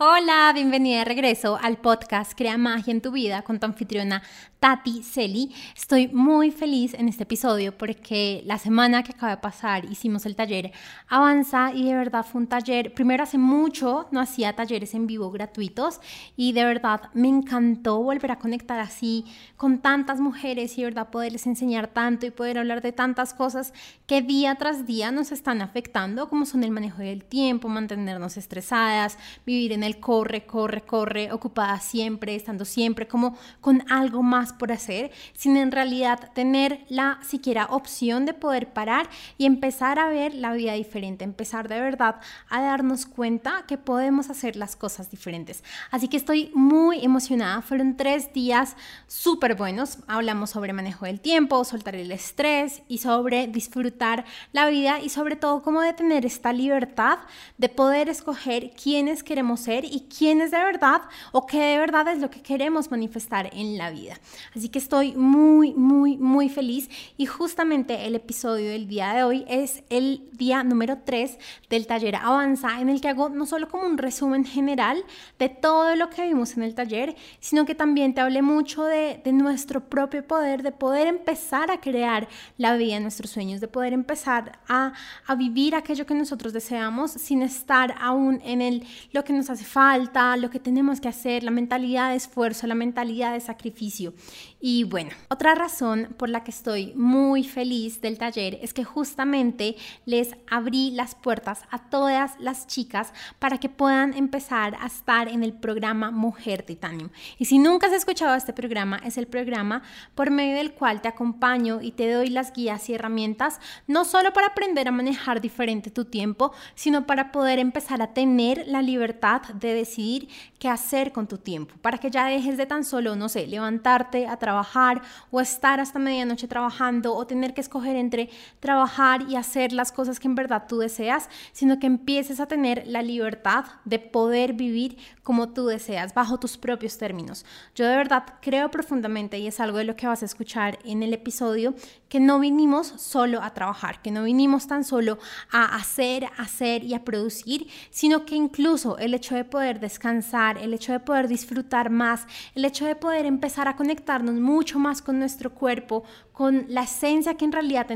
Hola, bienvenida de regreso al podcast Crea Magia en tu vida con tu anfitriona Tati Celi. Estoy muy feliz en este episodio porque la semana que acaba de pasar hicimos el taller Avanza y de verdad fue un taller, primero hace mucho no hacía talleres en vivo gratuitos y de verdad me encantó volver a conectar así con tantas mujeres y de verdad poderles enseñar tanto y poder hablar de tantas cosas que día tras día nos están afectando como son el manejo del tiempo, mantenernos estresadas, vivir en el corre, corre, corre, ocupada siempre, estando siempre como con algo más por hacer, sin en realidad tener la siquiera opción de poder parar y empezar a ver la vida diferente, empezar de verdad a darnos cuenta que podemos hacer las cosas diferentes. Así que estoy muy emocionada, fueron tres días súper buenos, hablamos sobre manejo del tiempo, soltar el estrés y sobre disfrutar la vida y sobre todo cómo de tener esta libertad de poder escoger quiénes queremos ser y quiénes de verdad o qué de verdad es lo que queremos manifestar en la vida. Así que estoy muy, muy, muy feliz y justamente el episodio del día de hoy es el día número 3 del taller Avanza en el que hago no solo como un resumen general de todo lo que vimos en el taller, sino que también te hablé mucho de, de nuestro propio poder, de poder empezar a crear la vida de nuestros sueños, de poder empezar a, a vivir aquello que nosotros deseamos sin estar aún en el, lo que nos hace falta, lo que tenemos que hacer, la mentalidad de esfuerzo, la mentalidad de sacrificio. Y bueno, otra razón por la que estoy muy feliz del taller es que justamente les abrí las puertas a todas las chicas para que puedan empezar a estar en el programa Mujer Titanium. Y si nunca has escuchado este programa, es el programa por medio del cual te acompaño y te doy las guías y herramientas, no solo para aprender a manejar diferente tu tiempo, sino para poder empezar a tener la libertad de decidir qué hacer con tu tiempo, para que ya dejes de tan solo, no sé, levantarte a trabajar o estar hasta medianoche trabajando o tener que escoger entre trabajar y hacer las cosas que en verdad tú deseas, sino que empieces a tener la libertad de poder vivir como tú deseas, bajo tus propios términos. Yo de verdad creo profundamente, y es algo de lo que vas a escuchar en el episodio, que no vinimos solo a trabajar, que no vinimos tan solo a hacer, hacer y a producir, sino que incluso el hecho de poder descansar, el hecho de poder disfrutar más, el hecho de poder empezar a conectarnos mucho más con nuestro cuerpo, con la esencia que en realidad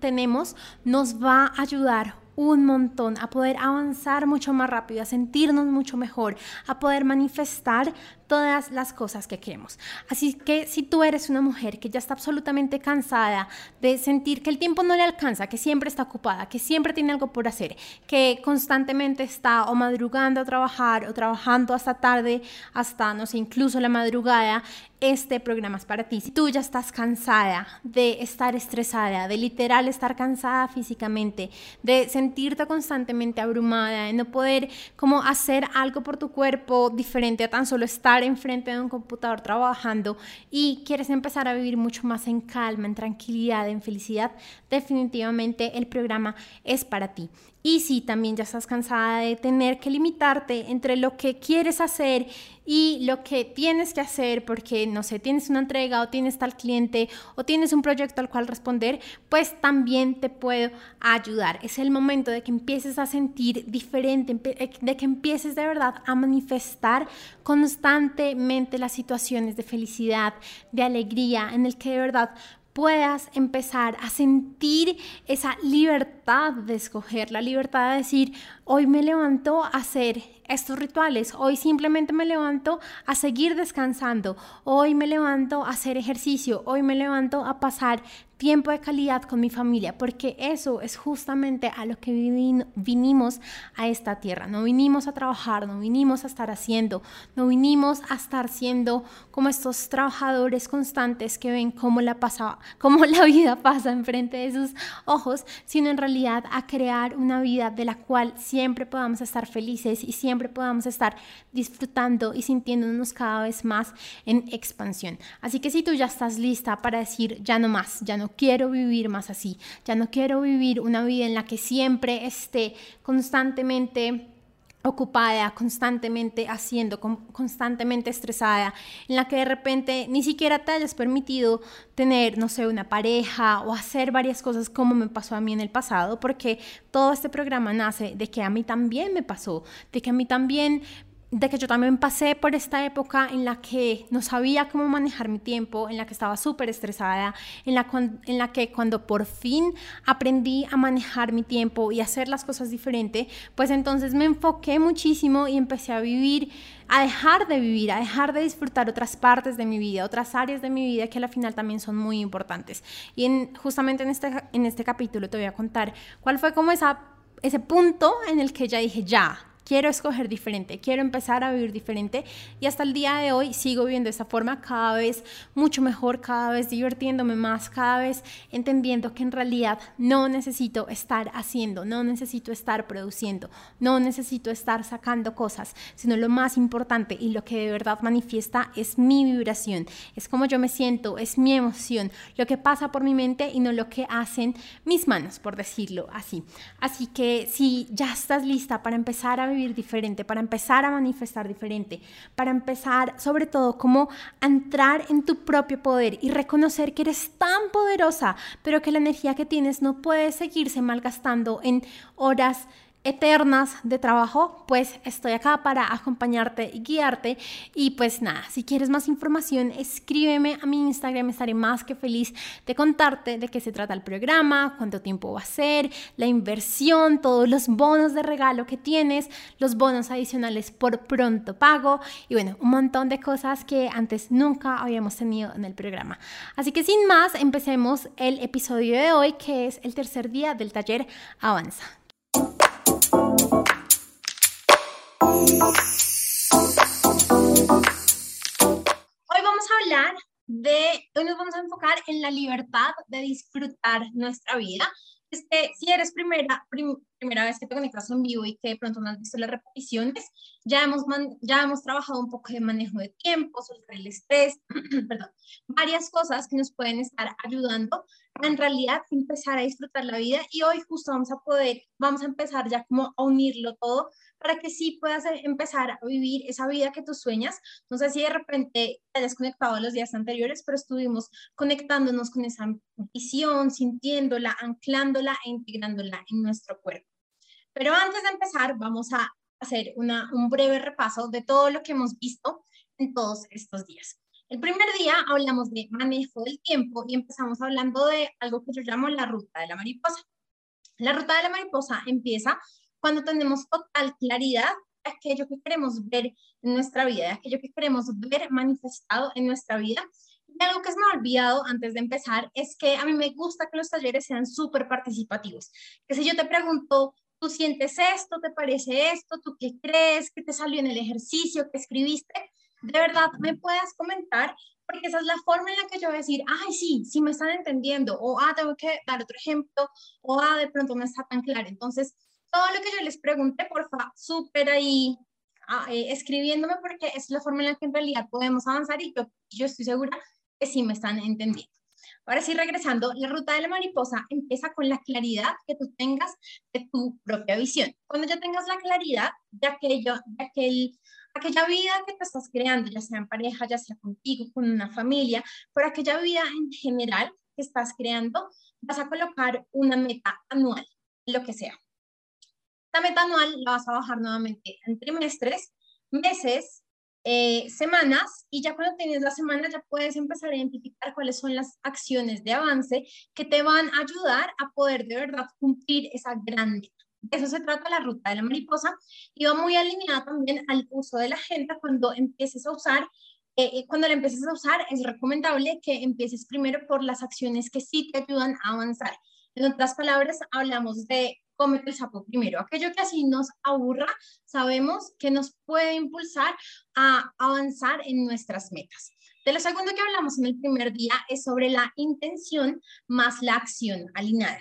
tenemos, nos va a ayudar un montón, a poder avanzar mucho más rápido, a sentirnos mucho mejor, a poder manifestar todas las cosas que queremos. Así que si tú eres una mujer que ya está absolutamente cansada de sentir que el tiempo no le alcanza, que siempre está ocupada, que siempre tiene algo por hacer, que constantemente está o madrugando a trabajar o trabajando hasta tarde, hasta, no sé, incluso la madrugada, este programa es para ti. Si tú ya estás cansada de estar estresada, de literal estar cansada físicamente, de sentirte constantemente abrumada, de no poder como hacer algo por tu cuerpo diferente a tan solo estar enfrente de un computador trabajando y quieres empezar a vivir mucho más en calma, en tranquilidad, en felicidad, definitivamente el programa es para ti. Y si también ya estás cansada de tener que limitarte entre lo que quieres hacer y lo que tienes que hacer porque, no sé, tienes una entrega o tienes tal cliente o tienes un proyecto al cual responder, pues también te puedo ayudar. Es el momento de que empieces a sentir diferente, eh, de que empieces de verdad a manifestar constantemente las situaciones de felicidad, de alegría, en el que de verdad puedas empezar a sentir esa libertad de escoger, la libertad de decir, hoy me levanto a hacer estos rituales, hoy simplemente me levanto a seguir descansando, hoy me levanto a hacer ejercicio, hoy me levanto a pasar tiempo de calidad con mi familia, porque eso es justamente a lo que vinimos a esta tierra. No vinimos a trabajar, no vinimos a estar haciendo, no vinimos a estar siendo como estos trabajadores constantes que ven cómo la, pasa, cómo la vida pasa enfrente de sus ojos, sino en realidad a crear una vida de la cual siempre podamos estar felices y siempre podamos estar disfrutando y sintiéndonos cada vez más en expansión. Así que si tú ya estás lista para decir ya no más, ya no quiero vivir más así, ya no quiero vivir una vida en la que siempre esté constantemente ocupada, constantemente haciendo, constantemente estresada, en la que de repente ni siquiera te hayas permitido tener, no sé, una pareja o hacer varias cosas como me pasó a mí en el pasado, porque todo este programa nace de que a mí también me pasó, de que a mí también de que yo también pasé por esta época en la que no sabía cómo manejar mi tiempo, en la que estaba súper estresada, en la, que cuando por fin aprendí a manejar mi tiempo y hacer las cosas diferente, pues entonces me enfoqué muchísimo y empecé a vivir, a dejar de vivir, a dejar de disfrutar otras partes de mi vida, otras áreas de mi vida que al final también son muy importantes. Y en, justamente en este, en este capítulo te voy a contar cuál fue como esa, ese punto en el que ya dije, ya, quiero escoger diferente, quiero empezar a vivir diferente y hasta el día de hoy sigo viviendo de esta forma cada vez mucho mejor, cada vez divirtiéndome más, cada vez entendiendo que en realidad no necesito estar haciendo, no necesito estar produciendo, no necesito estar sacando cosas, sino lo más importante y lo que de verdad manifiesta es mi vibración, es como yo me siento, es mi emoción, lo que pasa por mi mente y no lo que hacen mis manos, por decirlo así. Así que si ya estás lista para empezar a vivir diferente, para empezar a manifestar diferente, para empezar sobre todo como a entrar en tu propio poder y reconocer que eres tan poderosa, pero que la energía que tienes no puede seguirse malgastando en horas eternas de trabajo, pues estoy acá para acompañarte y guiarte. Y pues nada, si quieres más información, escríbeme a mi Instagram, estaré más que feliz de contarte de qué se trata el programa, cuánto tiempo va a ser, la inversión, todos los bonos de regalo que tienes, los bonos adicionales por pronto pago y bueno, un montón de cosas que antes nunca habíamos tenido en el programa. Así que sin más, empecemos el episodio de hoy, que es el tercer día del taller Avanza. Hoy vamos a hablar de, hoy nos vamos a enfocar en la libertad de disfrutar nuestra vida. Este, si eres primera, primera vez que te conectas en vivo y que de pronto no has visto las repeticiones, ya hemos, ya hemos trabajado un poco de manejo de tiempo, soltar el estrés, perdón, varias cosas que nos pueden estar ayudando a en realidad empezar a disfrutar la vida y hoy justo vamos a poder, vamos a empezar ya como a unirlo todo para que sí puedas eh, empezar a vivir esa vida que tú sueñas. No sé si de repente te hayas conectado los días anteriores, pero estuvimos conectándonos con esa visión, sintiéndola, anclándola e integrándola en nuestro cuerpo. Pero antes de empezar, vamos a hacer una, un breve repaso de todo lo que hemos visto en todos estos días. El primer día hablamos de manejo del tiempo y empezamos hablando de algo que yo llamo la ruta de la mariposa. La ruta de la mariposa empieza cuando tenemos total claridad de aquello que queremos ver en nuestra vida, de aquello que queremos ver manifestado en nuestra vida. Y algo que se me ha olvidado antes de empezar es que a mí me gusta que los talleres sean súper participativos. Que si yo te pregunto, ¿tú sientes esto? ¿Te parece esto? ¿Tú qué crees? ¿Qué te salió en el ejercicio? ¿Qué escribiste? De verdad, me puedas comentar porque esa es la forma en la que yo voy a decir, ay, sí, sí me están entendiendo, o ah, tengo que dar otro ejemplo, o ah, de pronto no está tan claro. Entonces, todo lo que yo les pregunte, por favor, súper ahí ah, eh, escribiéndome porque es la forma en la que en realidad podemos avanzar y yo estoy segura que sí me están entendiendo. Ahora sí, regresando, la ruta de la mariposa empieza con la claridad que tú tengas de tu propia visión. Cuando ya tengas la claridad de, aquello, de aquel, aquella vida que te estás creando, ya sea en pareja, ya sea contigo, con una familia, pero aquella vida en general que estás creando, vas a colocar una meta anual, lo que sea. La meta anual la vas a bajar nuevamente en trimestres, meses, eh, semanas y ya cuando tienes la semana ya puedes empezar a identificar cuáles son las acciones de avance que te van a ayudar a poder de verdad cumplir esa gran meta. De eso se trata la ruta de la mariposa y va muy alineada también al uso de la agenda cuando empieces a usar eh, eh, cuando la empieces a usar, es recomendable que empieces primero por las acciones que sí te ayudan a avanzar. En otras palabras, hablamos de cómete el sapo primero. Aquello que así nos aburra, sabemos que nos puede impulsar a avanzar en nuestras metas. De lo segundo que hablamos en el primer día es sobre la intención más la acción alineada.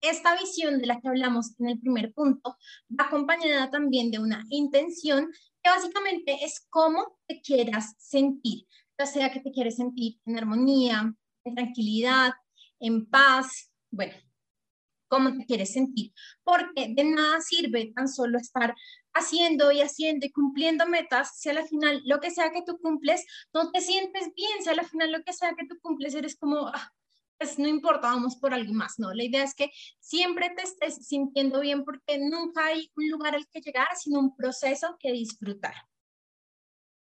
Esta visión de la que hablamos en el primer punto va acompañada también de una intención que básicamente es cómo te quieras sentir, ya sea que te quieres sentir en armonía, en tranquilidad, en paz, bueno, cómo te quieres sentir, porque de nada sirve tan solo estar haciendo y haciendo y cumpliendo metas, si a la final lo que sea que tú cumples no te sientes bien, si a la final lo que sea que tú cumples eres como, ah, pues no importa, vamos por algo más, ¿no? La idea es que siempre te estés sintiendo bien porque nunca hay un lugar al que llegar, sino un proceso que disfrutar.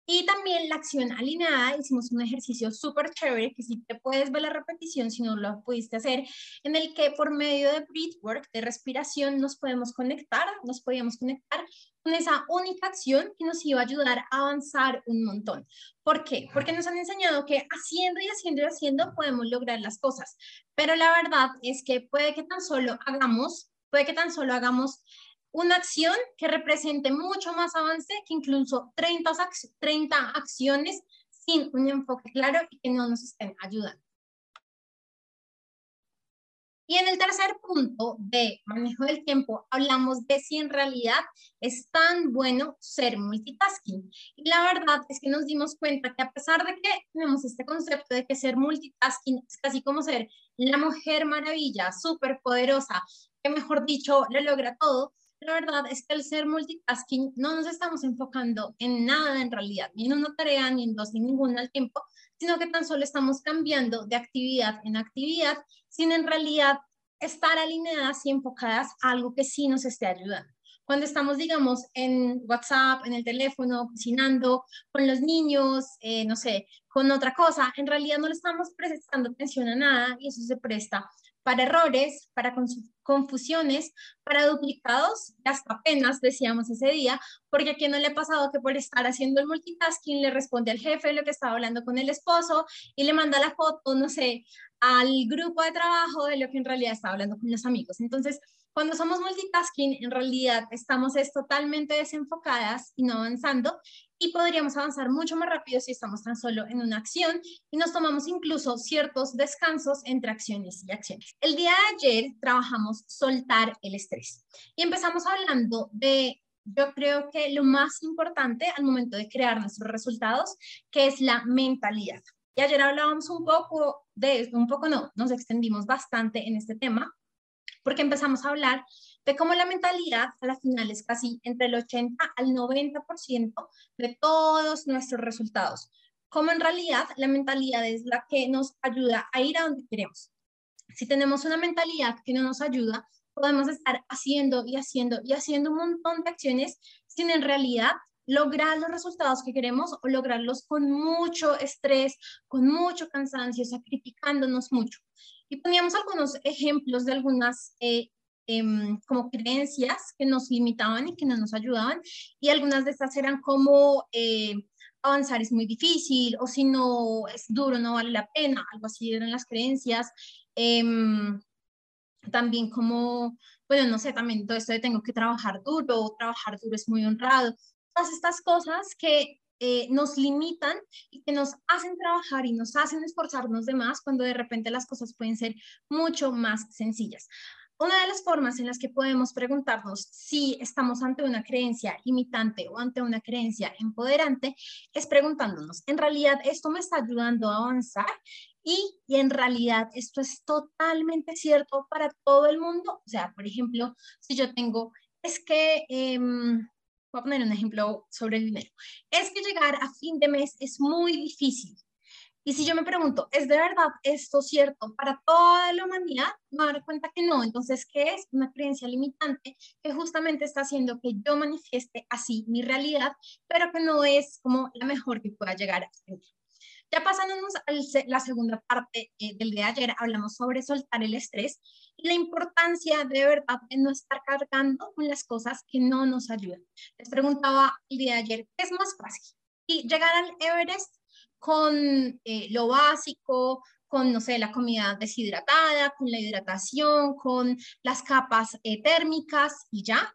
Y también la acción alineada, hicimos un ejercicio súper chévere que si te puedes ver la repetición, si no lo pudiste hacer, en el que por medio de breathwork, de respiración, nos podemos conectar, nos podíamos conectar con esa única acción que nos iba a ayudar a avanzar un montón. ¿Por qué? Porque nos han enseñado que haciendo y haciendo y haciendo podemos lograr las cosas, pero la verdad es que puede que tan solo hagamos, puede que tan solo hagamos una acción que represente mucho más avance que incluso 30, 30 acciones sin un enfoque claro y que no nos estén ayudando. Y en el tercer punto de manejo del tiempo, hablamos de si en realidad es tan bueno ser multitasking. Y la verdad es que nos dimos cuenta que a pesar de que tenemos este concepto de que ser multitasking es casi como ser la mujer maravilla, súper poderosa, que mejor dicho, lo logra todo, la verdad es que al ser multitasking no nos estamos enfocando en nada en realidad, ni en una tarea, ni en dos, ni ninguna al tiempo, sino que tan solo estamos cambiando de actividad en actividad, sin en realidad estar alineadas y enfocadas a algo que sí nos esté ayudando. Cuando estamos, digamos, en WhatsApp, en el teléfono, cocinando, con los niños, eh, no sé, con otra cosa, en realidad no le estamos prestando atención a nada y eso se presta para errores, para confusiones, para duplicados, hasta apenas decíamos ese día, porque a quien no le ha pasado que por estar haciendo el multitasking le responde al jefe lo que estaba hablando con el esposo y le manda la foto, no sé, al grupo de trabajo de lo que en realidad estaba hablando con los amigos. Entonces, cuando somos multitasking, en realidad estamos es totalmente desenfocadas y no avanzando y podríamos avanzar mucho más rápido si estamos tan solo en una acción y nos tomamos incluso ciertos descansos entre acciones y acciones. El día de ayer trabajamos soltar el estrés y empezamos hablando de, yo creo que lo más importante al momento de crear nuestros resultados, que es la mentalidad. Y ayer hablábamos un poco de, un poco no, nos extendimos bastante en este tema, porque empezamos a hablar de cómo la mentalidad a la final es casi entre el 80 al 90% de todos nuestros resultados. Como en realidad la mentalidad es la que nos ayuda a ir a donde queremos. Si tenemos una mentalidad que no nos ayuda, podemos estar haciendo y haciendo y haciendo un montón de acciones sin en realidad lograr los resultados que queremos o lograrlos con mucho estrés, con mucho cansancio, sacrificándonos mucho. Y poníamos algunos ejemplos de algunas eh, Em, como creencias que nos limitaban y que no nos ayudaban. Y algunas de estas eran como eh, avanzar es muy difícil o si no es duro no vale la pena, algo así eran las creencias. Em, también como, bueno, no sé, también todo esto de tengo que trabajar duro, trabajar duro es muy honrado. Todas estas cosas que eh, nos limitan y que nos hacen trabajar y nos hacen esforzarnos de más cuando de repente las cosas pueden ser mucho más sencillas. Una de las formas en las que podemos preguntarnos si estamos ante una creencia limitante o ante una creencia empoderante es preguntándonos, ¿en realidad esto me está ayudando a avanzar? Y, en realidad esto es totalmente cierto para todo el mundo. O sea, por ejemplo, si yo tengo, es que, em, voy a poner un ejemplo sobre el dinero, es que llegar a fin de mes es muy difícil. Y si yo me pregunto, ¿es de verdad esto cierto para toda la humanidad? Me voy a dar cuenta que no. Entonces, ¿qué es? Una creencia limitante que justamente está haciendo que yo manifieste así mi realidad, pero que no es como la mejor que pueda llegar a ser. Ya pasándonos a la segunda parte eh, del día de ayer, hablamos sobre soltar el estrés y la importancia de verdad de no estar cargando con las cosas que no nos ayudan. Les preguntaba el día de ayer, ¿qué es más fácil? Y llegar al Everest con eh, lo básico, con, no sé, la comida deshidratada, con la hidratación, con las capas eh, térmicas y ya,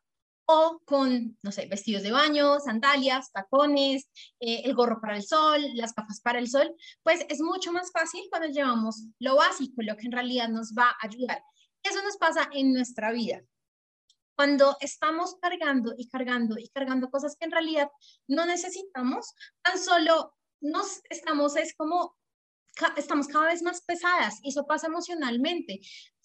o con, no sé, vestidos de baño, sandalias, tacones, eh, el gorro para el sol, las gafas para el sol, pues es mucho más fácil cuando llevamos lo básico, lo que en realidad nos va a ayudar. Eso nos pasa en nuestra vida. Cuando estamos cargando y cargando y cargando cosas que en realidad no necesitamos, tan solo nos estamos, es como, estamos cada vez más pesadas y eso pasa emocionalmente.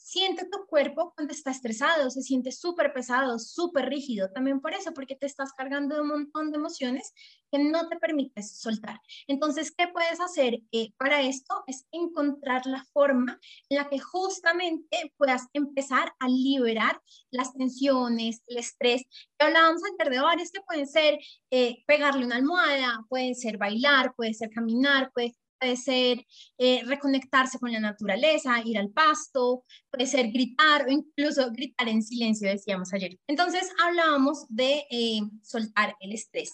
Siente tu cuerpo cuando está estresado, se siente súper pesado, súper rígido, también por eso, porque te estás cargando de un montón de emociones que no te permites soltar. Entonces, ¿qué puedes hacer eh, para esto? Es encontrar la forma en la que justamente puedas empezar a liberar las tensiones, el estrés. Hablábamos ayer de varios que pueden ser eh, pegarle una almohada, pueden ser bailar, puede ser caminar, puede puede ser eh, reconectarse con la naturaleza, ir al pasto, puede ser gritar o incluso gritar en silencio, decíamos ayer. Entonces hablábamos de eh, soltar el estrés.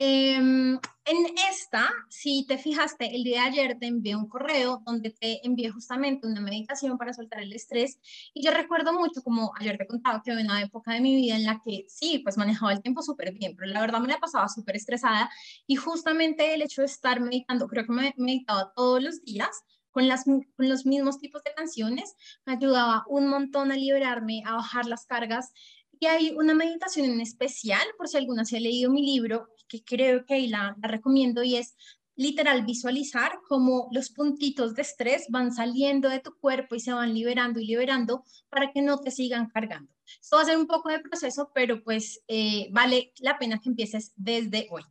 Em, en esta, si te fijaste, el día de ayer te envié un correo donde te envié justamente una meditación para soltar el estrés. Y yo recuerdo mucho, como ayer te contaba, que había una época de mi vida en la que sí, pues manejaba el tiempo súper bien, pero la verdad me la pasaba súper estresada. Y justamente el hecho de estar meditando, creo que me meditaba todos los días, con, las, con, los mismos tipos de canciones, me ayudaba un montón a liberarme, a bajar las cargas. Y hay una meditación en especial, por si alguna se ha leído mi libro, que creo que la, la recomiendo, y es literal visualizar cómo los puntitos de estrés van saliendo de tu cuerpo y se van liberando y liberando para que no te sigan cargando. Esto va a ser un poco de proceso, pero pues eh, vale la pena que empieces desde hoy.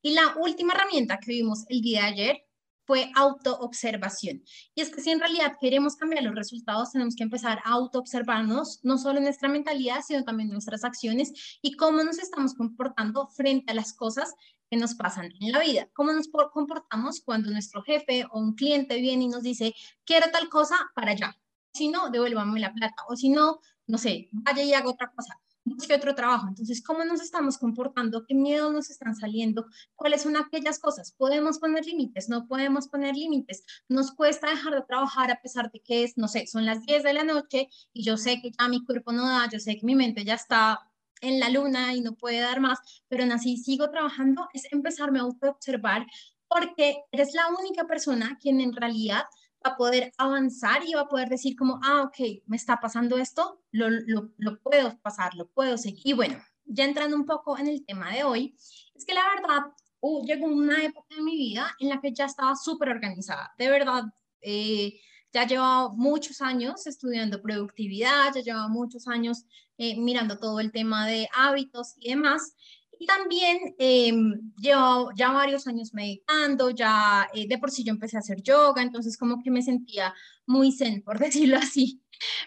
Y la última herramienta que vimos el día de ayer fue autoobservación. Y es que si en realidad queremos cambiar los resultados, tenemos que empezar a autoobservarnos, no solo en nuestra mentalidad, sino también nuestras acciones y cómo nos estamos comportando frente a las cosas que nos pasan en la vida. Cómo nos comportamos cuando nuestro jefe o un cliente viene y nos dice, quiero tal cosa para allá. Si no, devuélvame la plata. O si no, no sé, vaya y haga otra cosa busque otro trabajo. Entonces, ¿cómo nos estamos comportando? ¿Qué miedos nos están saliendo? ¿Cuáles son aquellas cosas? ¿Podemos poner límites? ¿No podemos poner límites? ¿Nos cuesta dejar de trabajar a pesar de que es, no sé, son las 10 de la noche y yo sé que ya mi cuerpo no da, yo sé que mi mente ya está en la luna y no puede dar más, pero aún así sigo trabajando? Es empezarme a auto-observar porque eres la única persona quien en realidad va a poder avanzar y va a poder decir como, ah, ok, me está pasando esto, lo, lo, lo puedo pasar, lo puedo seguir. Y bueno, ya entrando un poco en el tema de hoy, es que la verdad, uh, llegó una época de mi vida en la que ya estaba súper organizada. De verdad, eh, ya llevaba muchos años estudiando productividad, ya llevaba muchos años eh, mirando todo el tema de hábitos y demás. Y también eh, llevo ya varios años meditando, ya eh, de por sí yo empecé a hacer yoga, entonces como que me sentía muy zen, por decirlo así.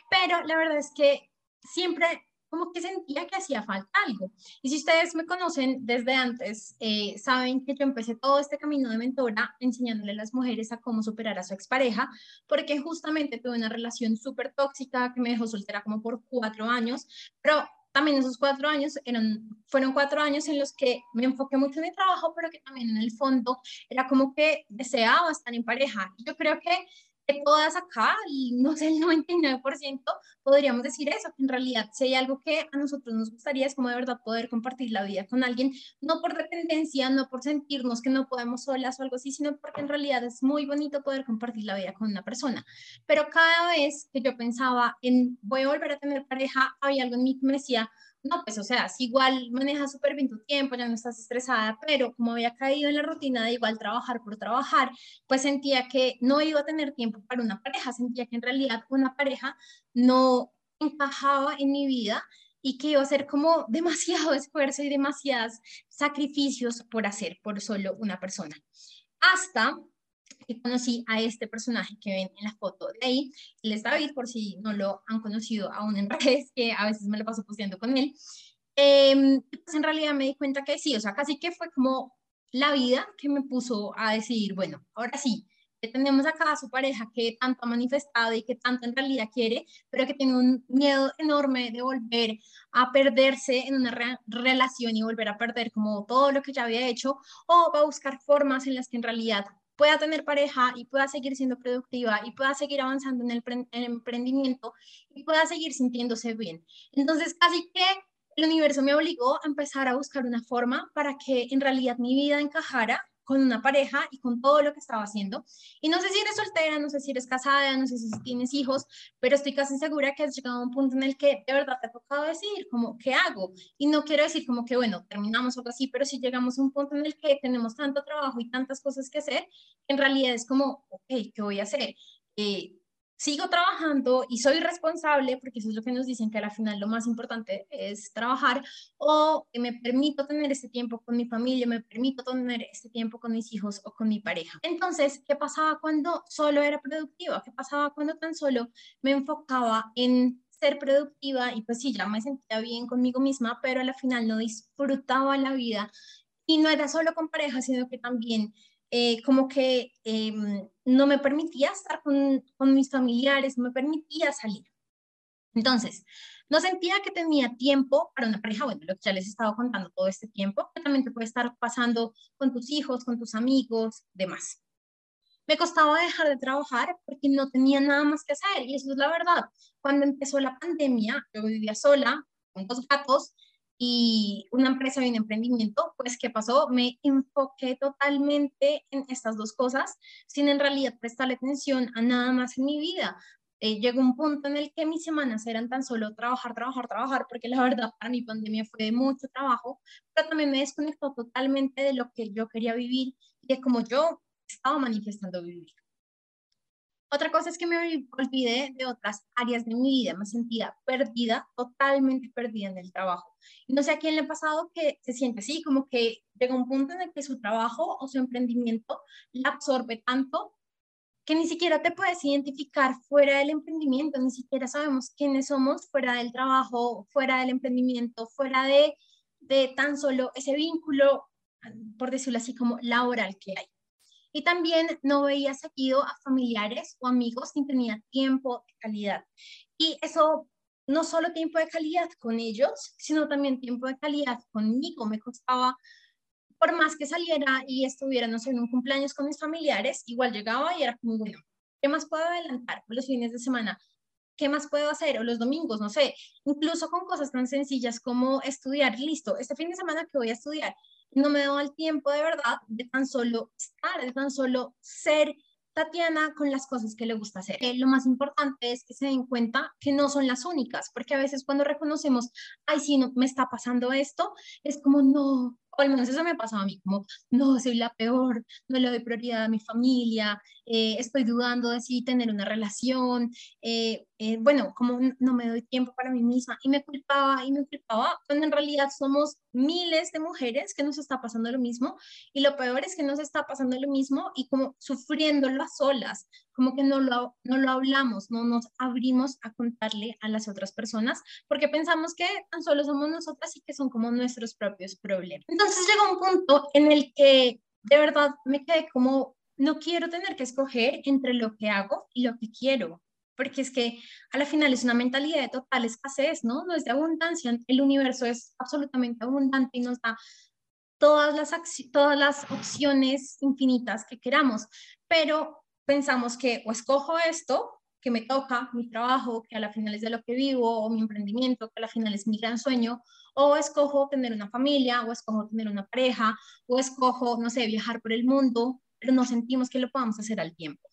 Pero la verdad es que siempre como que sentía que hacía falta algo. Y si ustedes me conocen desde antes, eh, saben que yo empecé todo este camino de mentora enseñándole a las mujeres a cómo superar a su expareja, porque justamente tuve una relación súper tóxica que me dejó soltera como por cuatro años, pero también esos cuatro años eran, fueron cuatro años en los que me enfoqué mucho en mi trabajo, pero que también en el fondo era como que deseaba estar en pareja. Yo creo que de todas acá, no sé, el 99% podríamos decir eso, que en realidad si hay algo que a nosotros nos gustaría es como de verdad poder compartir la vida con alguien, no por dependencia, no por sentirnos que no podemos solas o algo así, sino porque en realidad es muy bonito poder compartir la vida con una persona. Pero cada vez que yo pensaba en voy a volver a tener pareja, había algo en mí que me decía, no, pues o sea, si igual manejas súper bien tu tiempo, ya no estás estresada, pero como había caído en la rutina de igual trabajar por trabajar, pues sentía que no iba a tener tiempo para una pareja, sentía que en realidad una pareja no encajaba en mi vida y que iba a ser como demasiado esfuerzo y demasiados sacrificios por hacer por solo una persona. Hasta que conocí a este personaje que ven en la foto de ahí, él es David, por si no lo han conocido aún en redes, que a veces me lo paso posteando con él. Eh, pues en realidad me di cuenta que sí, o sea, casi que fue como la vida que me puso a decidir, bueno, ahora sí, que tenemos acá a su pareja que tanto ha manifestado y que tanto en realidad quiere, pero que tiene un miedo enorme de volver a perderse en una relación y volver a perder como todo lo que ya había hecho, o va a buscar formas en las que en realidad pueda tener pareja y pueda seguir siendo productiva y pueda seguir avanzando en el, emprendimiento y pueda seguir sintiéndose bien. Entonces, casi que el universo me obligó a empezar a buscar una forma para que en realidad mi vida encajara con una pareja y con todo lo que estaba haciendo. Y no sé si eres soltera, no sé si eres casada, no sé si tienes hijos, pero estoy casi segura que has llegado a un punto en el que de verdad te ha tocado decidir como, ¿qué hago? Y no quiero decir como que, bueno, terminamos o algo así, pero si llegamos a un punto en el que tenemos tanto trabajo y tantas cosas que hacer, en realidad es como, ok, ¿qué voy a hacer? Eh, sigo trabajando y soy responsable, porque eso es lo que nos dicen que al final lo más importante es trabajar, o me permito tener este tiempo con mi familia, me permito tener este tiempo con mis hijos o con mi pareja. Entonces, ¿qué pasaba cuando solo era productiva? ¿Qué pasaba cuando tan solo me enfocaba en ser productiva y pues sí, ya me sentía bien conmigo misma, pero al final no disfrutaba la vida y no era solo con pareja, sino que también eh, como que em, no me permitía estar con, mis familiares, no me permitía salir. Entonces, no sentía que tenía tiempo para una pareja, bueno, lo que ya les he estado contando todo este tiempo, que también te puede estar pasando con tus hijos, con tus amigos, demás. Me costaba dejar de trabajar porque no tenía nada más que hacer y eso es la verdad. Cuando empezó la pandemia, yo vivía sola con dos gatos y una empresa y un emprendimiento, pues ¿qué pasó? Me enfoqué totalmente en estas dos cosas sin en realidad prestarle atención a nada más en mi vida. Eh, llegó un punto en el que mis semanas eran tan solo trabajar, trabajar, trabajar, porque la verdad para mi pandemia fue de mucho trabajo, pero también me desconectó totalmente de lo que yo quería vivir y de cómo yo estaba manifestando vivir. Otra cosa es que me olvidé de otras áreas de mi vida, me sentía perdida, totalmente perdida en el trabajo. No sé a quién le ha pasado que se siente así, como que llega un punto en el que su trabajo o su emprendimiento la absorbe tanto que ni siquiera te puedes identificar fuera del emprendimiento, ni siquiera sabemos quiénes somos fuera del trabajo, fuera del emprendimiento, fuera de, de tan solo ese vínculo, por decirlo así, como laboral que hay. Y también no veía seguido a familiares o amigos ni tenía tiempo de calidad. Y eso, no solo tiempo de calidad con ellos, sino también tiempo de calidad conmigo. Me costaba, por más que saliera y estuviera, no sé, en un cumpleaños con mis familiares, igual llegaba y era como, bueno, ¿qué más puedo adelantar los fines de semana? ¿Qué más puedo hacer? O los domingos, no sé, incluso con cosas tan sencillas como estudiar, listo, este fin de semana que voy a estudiar, no me daba el tiempo de verdad de tan solo estar, de tan solo ser Tatiana con las cosas que le gusta hacer. Eh, lo más importante es que se den cuenta que no son las únicas, porque a veces cuando reconocemos, ay, sí, no, me está pasando esto, es como, no, o al menos eso me pasaba a mí, como, no, soy la peor, no le doy prioridad a mi familia, eh, estoy dudando de si tener una relación, eh, eh, bueno, como no me doy tiempo para mí misma, y me culpaba y me culpaba, cuando en realidad somos miles de mujeres que nos está pasando lo mismo, y lo peor es que nos está pasando lo mismo y como sufriéndolo a solas, como que no lo, no lo hablamos, no nos abrimos a contarle a las otras personas, porque pensamos que tan solo somos nosotras y que son como nuestros propios problemas. Entonces llegó un punto en el que de verdad me quedé como, no quiero tener que escoger entre lo que hago y lo que quiero, porque es que a la final es una mentalidad de total escasez, ¿no? No es de abundancia, el universo es absolutamente abundante y nos da todas las, todas las opciones infinitas que queramos, pero pensamos que o escojo esto, que me toca, mi trabajo, que a la final es de lo que vivo, o mi emprendimiento, que a la final es mi gran sueño, o escojo tener una familia, o escojo tener una pareja, o escojo, no sé, viajar por el mundo, pero no sentimos que lo podamos hacer al tiempo.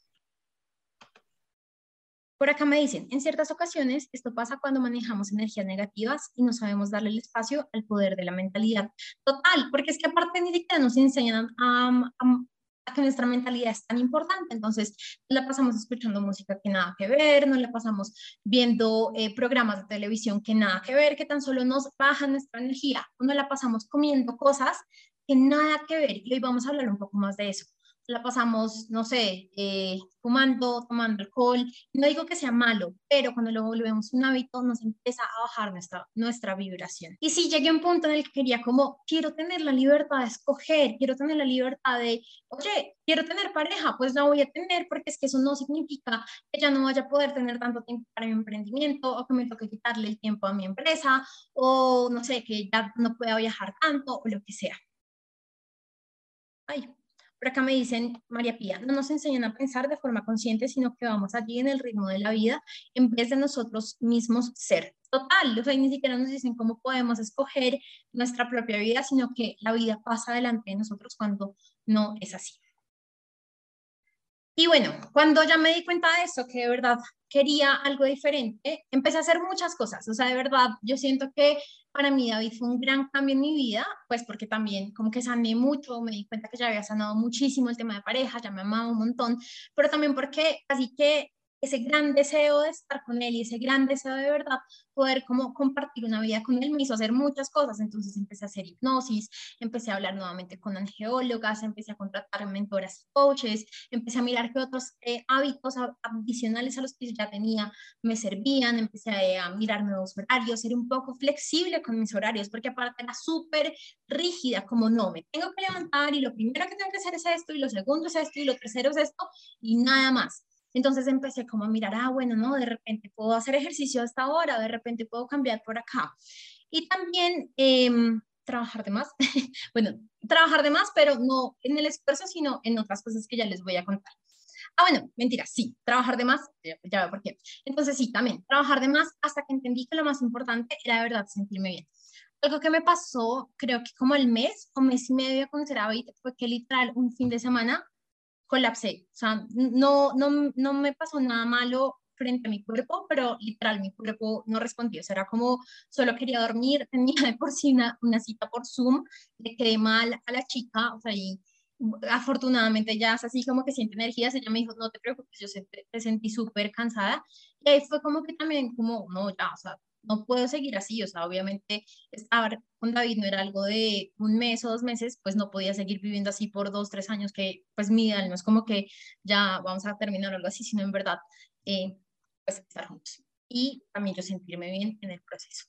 Por acá me dicen, en ciertas ocasiones esto pasa cuando manejamos energías negativas y no sabemos darle el espacio al poder de la mentalidad. Total, porque es que aparte ni siquiera nos enseñan a, que nuestra mentalidad es tan importante. Entonces, la pasamos escuchando música que nada que ver, no la pasamos viendo eh, programas de televisión que nada que ver, que tan solo nos bajan nuestra energía, no la pasamos comiendo cosas que nada que ver. Y hoy vamos a hablar un poco más de eso la pasamos, no sé, eh, fumando, tomando alcohol. No digo que sea malo, pero cuando lo volvemos un hábito nos empieza a bajar nuestra, nuestra vibración. Y si llegué a un punto en el que quería como, quiero tener la libertad de escoger, quiero tener la libertad de, oye, quiero tener pareja, pues la voy a tener porque es que eso no significa que ya no vaya a poder tener tanto tiempo para mi emprendimiento o que me toque quitarle el tiempo a mi empresa o no sé, que ya no pueda viajar tanto o lo que sea. Ay, por acá me dicen, María Pía, no nos enseñan a pensar de forma consciente, sino que vamos allí en el ritmo de la vida en vez de nosotros mismos ser. Total, o sea, ni siquiera nos dicen cómo podemos escoger nuestra propia vida, sino que la vida pasa delante de nosotros cuando no es así. Y bueno, cuando ya me di cuenta de eso, que de verdad quería algo diferente, empecé a hacer muchas cosas. O sea, de verdad, yo siento que para mí David fue un gran cambio en mi vida, pues porque también como que sané mucho, me di cuenta que ya había sanado muchísimo el tema de pareja, ya me amaba un montón, pero también porque así que ese gran deseo de estar con él y ese gran deseo de verdad poder como compartir una vida con él me hizo hacer muchas cosas. Entonces empecé a hacer hipnosis, empecé a hablar nuevamente con angeólogas, empecé a contratar mentoras coaches, empecé a mirar qué otros eh, hábitos adicionales a los que ya tenía me servían, empecé a, mirar nuevos horarios, ser un poco flexible con mis horarios, porque aparte era súper rígida, como no, me tengo que levantar y lo primero que tengo que hacer es esto y lo segundo es esto y lo tercero es esto y nada más. Entonces empecé como a mirar, ah, bueno, no, de repente puedo hacer ejercicio hasta ahora, de repente puedo cambiar por acá. Y también em, trabajar de más, bueno, trabajar de más, pero no en el esfuerzo, sino en otras cosas que ya les voy a contar. Ah, bueno, mentira, sí, trabajar de más, ya, veo por qué. Entonces sí, también, trabajar de más hasta que entendí que lo más importante era de verdad sentirme bien. Algo que me pasó, creo que como el mes o mes y medio a fue que literal un fin de semana colapsé. O sea, no, no, no me pasó nada malo frente a mi cuerpo, pero literal mi cuerpo no respondió. O sea, era como solo quería dormir, tenía de por sí una, una cita por Zoom, le quedé mal a la chica, o sea, y afortunadamente ya es así como que siente energías, ella me dijo, no te preocupes, yo te sentí súper cansada, y ahí fue como que también como, no, ya, o sea, no puedo seguir así, o sea, obviamente estar con David no era algo de un mes o dos meses, pues no podía seguir viviendo así por dos, tres años, que pues mi ideal no es como que ya vamos a terminar algo así, sino en verdad, eh, pues estar juntos. Y también yo sentirme bien en el proceso.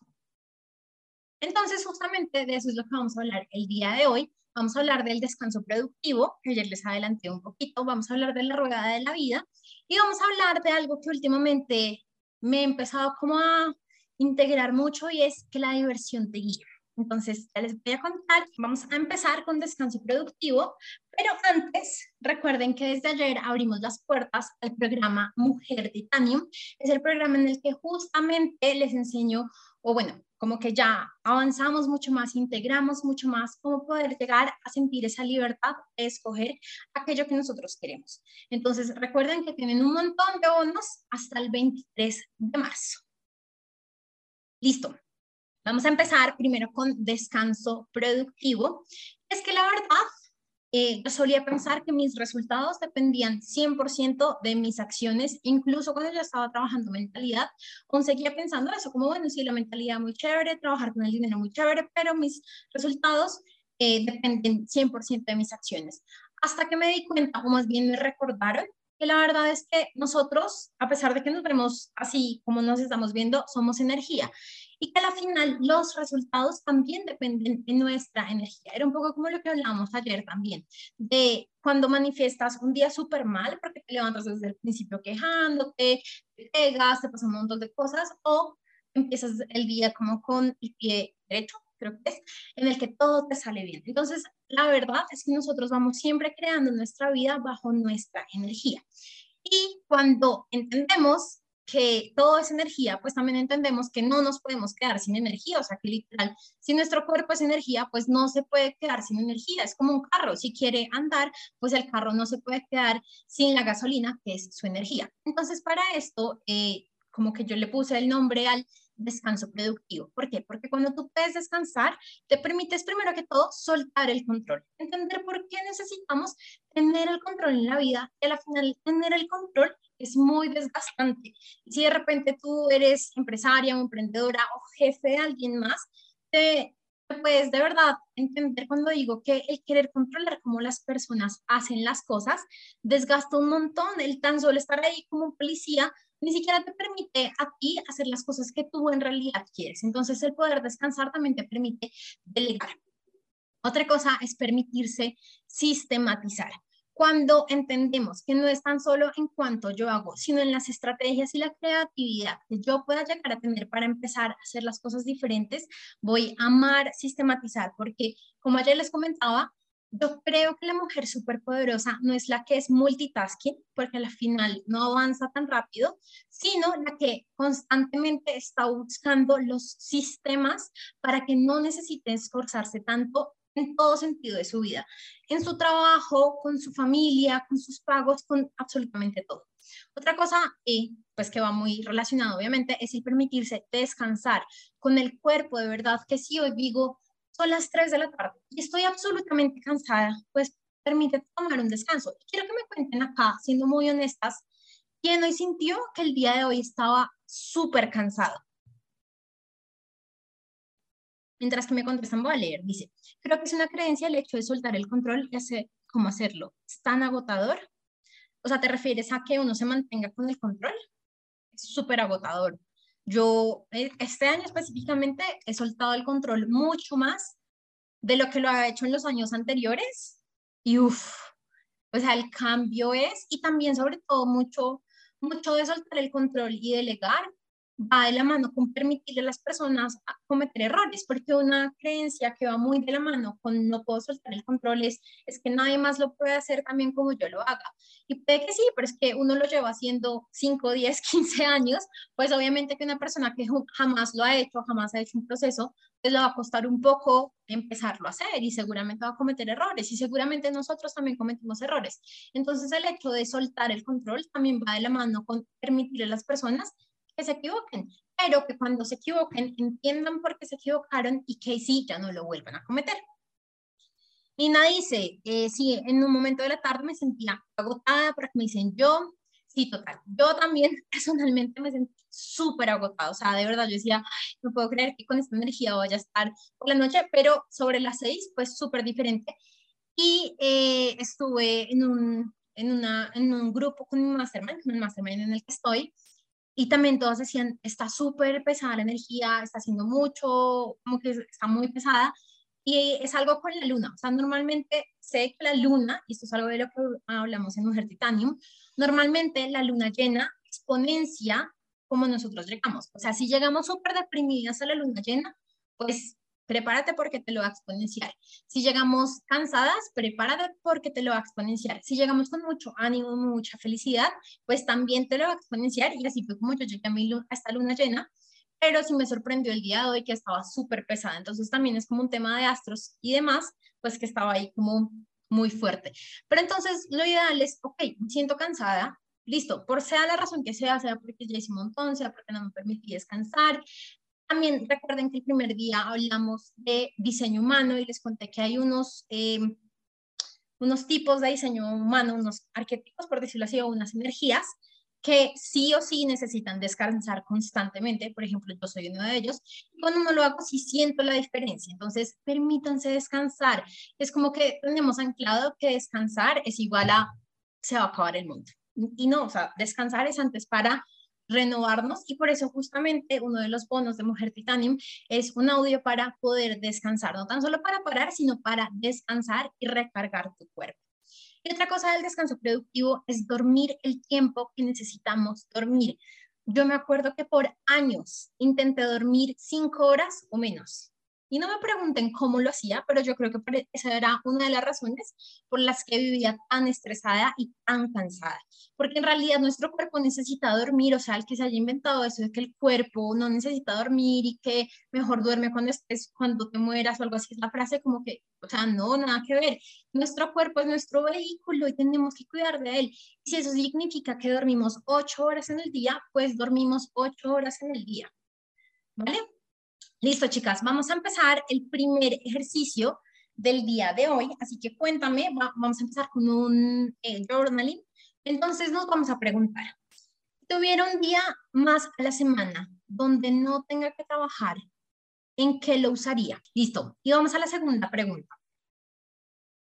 Entonces, justamente de eso es lo que vamos a hablar el día de hoy. Vamos a hablar del descanso productivo, que ayer les adelanté un poquito, vamos a hablar de la rueda de la vida y vamos a hablar de algo que últimamente me he empezado como a integrar mucho y es que la diversión te guía. Entonces, ya les voy a contar, vamos a empezar con descanso productivo, pero antes, recuerden que desde ayer abrimos las puertas al programa Mujer Titanium. Es el programa en el que justamente les enseño, o bueno, como que ya avanzamos mucho más, integramos mucho más cómo poder llegar a sentir esa libertad de escoger aquello que nosotros queremos. Entonces, recuerden que tienen un montón de bonos hasta el 23 de marzo. Listo. Vamos a empezar primero con descanso productivo. Es que la verdad, eh, yo solía pensar que mis resultados dependían 100% de mis acciones, incluso cuando yo estaba trabajando mentalidad, aún seguía pensando eso, como bueno, sí, la mentalidad muy chévere, trabajar con el dinero muy chévere, pero mis resultados eh, dependen 100% de mis acciones. Hasta que me di cuenta, o más bien me recordaron, que la verdad es que nosotros, a pesar de que nos vemos así como nos estamos viendo, somos energía y que al final los resultados también dependen de nuestra energía. Era un poco como lo que hablábamos ayer también, de cuando manifiestas un día súper mal porque te levantas desde el principio quejándote, te pegas, te pasan un montón de cosas o empiezas el día como con el pie derecho, es, en el que todo te sale bien. Entonces, la verdad es que nosotros vamos siempre creando nuestra vida bajo nuestra energía. Y cuando entendemos que todo es energía, pues también entendemos que no nos podemos quedar sin energía, o sea que literal, si nuestro cuerpo es energía, pues no se puede quedar sin energía, es como un carro, si quiere andar, pues el carro no se puede quedar sin la gasolina, que es su energía. Entonces, para esto, eh, como que yo le puse el nombre al descanso productivo. ¿Por qué? Porque cuando tú puedes descansar, te permites primero que todo soltar el control, entender por qué necesitamos tener el control en la vida y al final tener el control es muy desgastante. Si de repente tú eres empresaria o emprendedora o jefe de alguien más, te, puedes de verdad entender cuando digo que el querer controlar cómo las personas hacen las cosas desgasta un montón. El tan solo estar ahí como policía ni siquiera te permite a ti hacer las cosas que tú en realidad quieres. Entonces el poder descansar también te permite delegar. Otra cosa es permitirse sistematizar. Cuando entendemos que no es tan solo en cuanto yo hago, sino en las estrategias y la creatividad que yo pueda llegar a tener para empezar a hacer las cosas diferentes, voy a amar sistematizar, porque como ayer les comentaba, yo creo que la mujer superpoderosa no es la que es multitasking, porque al final no avanza tan rápido, sino la que constantemente está buscando los sistemas para que no necesite esforzarse tanto en todo sentido de su vida, en su trabajo, con su familia, con sus pagos, con absolutamente todo. Otra cosa, y pues que va muy relacionado obviamente, es el permitirse descansar con el cuerpo de verdad, que si hoy digo, son las 3 de la tarde y estoy absolutamente cansada, pues permite tomar un descanso. quiero que me cuenten acá, siendo muy honestas, ¿Quién hoy sintió que el día de hoy estaba súper cansado? Mientras que me contestan, voy a leer. Dice, creo que es una creencia el hecho de soltar el control y hacer cómo hacerlo. ¿Es tan agotador? O sea, ¿te refieres a que uno se mantenga con el control? Es súper agotador. Yo eh, este año específicamente he soltado el control mucho más de lo que lo había hecho en los años anteriores. Y uff, o sea, el cambio es, y también sobre todo mucho, mucho de soltar el control y delegar, va de la mano con permitirle a las personas cometer errores, porque una creencia que va muy de la mano con no puedo soltar el control es, que nadie más lo puede hacer también como yo lo haga. Y puede que sí, pero es que uno lo lleva haciendo 5, 10, 15 años, pues obviamente que una persona que jamás lo ha hecho, jamás ha hecho un proceso, pues le va a costar un poco empezarlo a hacer y seguramente va a cometer errores y seguramente nosotros también cometimos errores. Entonces el hecho de soltar el control también va de la mano con permitirle a las personas que se equivoquen, pero que cuando se equivoquen entiendan por qué se equivocaron y que sí, ya no lo vuelvan a cometer. Nina dice, eh, sí, en un momento de la tarde me sentía agotada, pero me dicen yo, sí, total. Yo también personalmente me sentí súper agotada, o sea, de verdad, yo decía, no puedo creer que con esta energía vaya a estar por la noche, pero sobre las seis, pues súper diferente. Y eh, estuve en un, en, una, en un grupo con mi mastermind, el mastermind en el que estoy, y también todos decían, está súper pesada la energía, está haciendo mucho, como que está muy pesada. Y es algo con la luna. O sea, normalmente sé que la luna, y esto es algo de lo que hablamos en Mujer Titanium, normalmente la luna llena exponencia como nosotros llegamos. O sea, si llegamos súper deprimidas a la luna llena, pues prepárate porque te lo va a exponenciar. Si llegamos cansadas, prepárate porque te lo va a exponenciar. Si llegamos con mucho ánimo, mucha felicidad, pues también te lo va a exponenciar. Y así fue como yo llegué a, mi, a esta luna llena, pero sí me sorprendió el día de hoy que estaba súper pesada. Entonces también es como un tema de astros y demás, pues que estaba ahí como muy fuerte. Pero entonces lo ideal es, ok, siento cansada, listo, por sea la razón que sea, sea porque ya hice un montón, sea porque no me permití descansar, también recuerden que el primer día hablamos de diseño humano y les conté que hay unos, eh, unos tipos de diseño humano, unos arquetipos, por decirlo así, o unas energías que sí o sí necesitan descansar constantemente. Por ejemplo, yo soy uno de ellos. Cuando no lo hago, sí siento la diferencia. Entonces, permítanse descansar. Es como que tenemos anclado que descansar es igual a se va a acabar el mundo. Y no, o sea, descansar es antes para renovarnos y por eso justamente uno de los bonos de Mujer Titanium es un audio para poder descansar, no tan solo para parar, sino para descansar y recargar tu cuerpo. Y otra cosa del descanso productivo es dormir el tiempo que necesitamos dormir. Yo me acuerdo que por años intenté dormir cinco horas o menos y no me pregunten cómo lo hacía, pero yo creo que esa era una de las razones por las que vivía tan estresada y tan cansada. Porque en realidad nuestro cuerpo necesita dormir, o sea, el que se haya inventado eso de que el cuerpo no necesita dormir y que mejor duerme cuando estés, cuando te mueras o algo así, es la frase como que, o sea, no, nada que ver. Nuestro cuerpo es nuestro vehículo y tenemos que cuidar de él. Y si eso significa que dormimos ocho horas en el día, pues dormimos ocho horas en el día. ¿Vale? Listo, chicas, vamos a empezar el primer ejercicio del día de hoy. Así que cuéntame, vamos a empezar con un eh, journaling. Entonces nos vamos a preguntar, si tuviera un día más a la semana donde no tenga que trabajar, ¿en qué lo usaría? Listo. Y vamos a la segunda pregunta.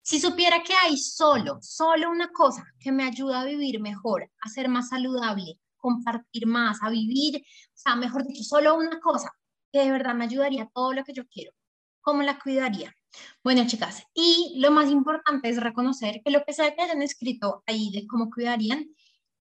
Si supiera que hay solo, solo una cosa que me ayuda a vivir mejor, a ser más saludable, compartir más, a vivir, o sea, mejor dicho, solo una cosa, que de verdad me ayudaría todo lo que yo quiero. ¿Cómo la cuidaría? Bueno, chicas, y lo más importante es reconocer que lo que sea que hayan escrito ahí de cómo cuidarían,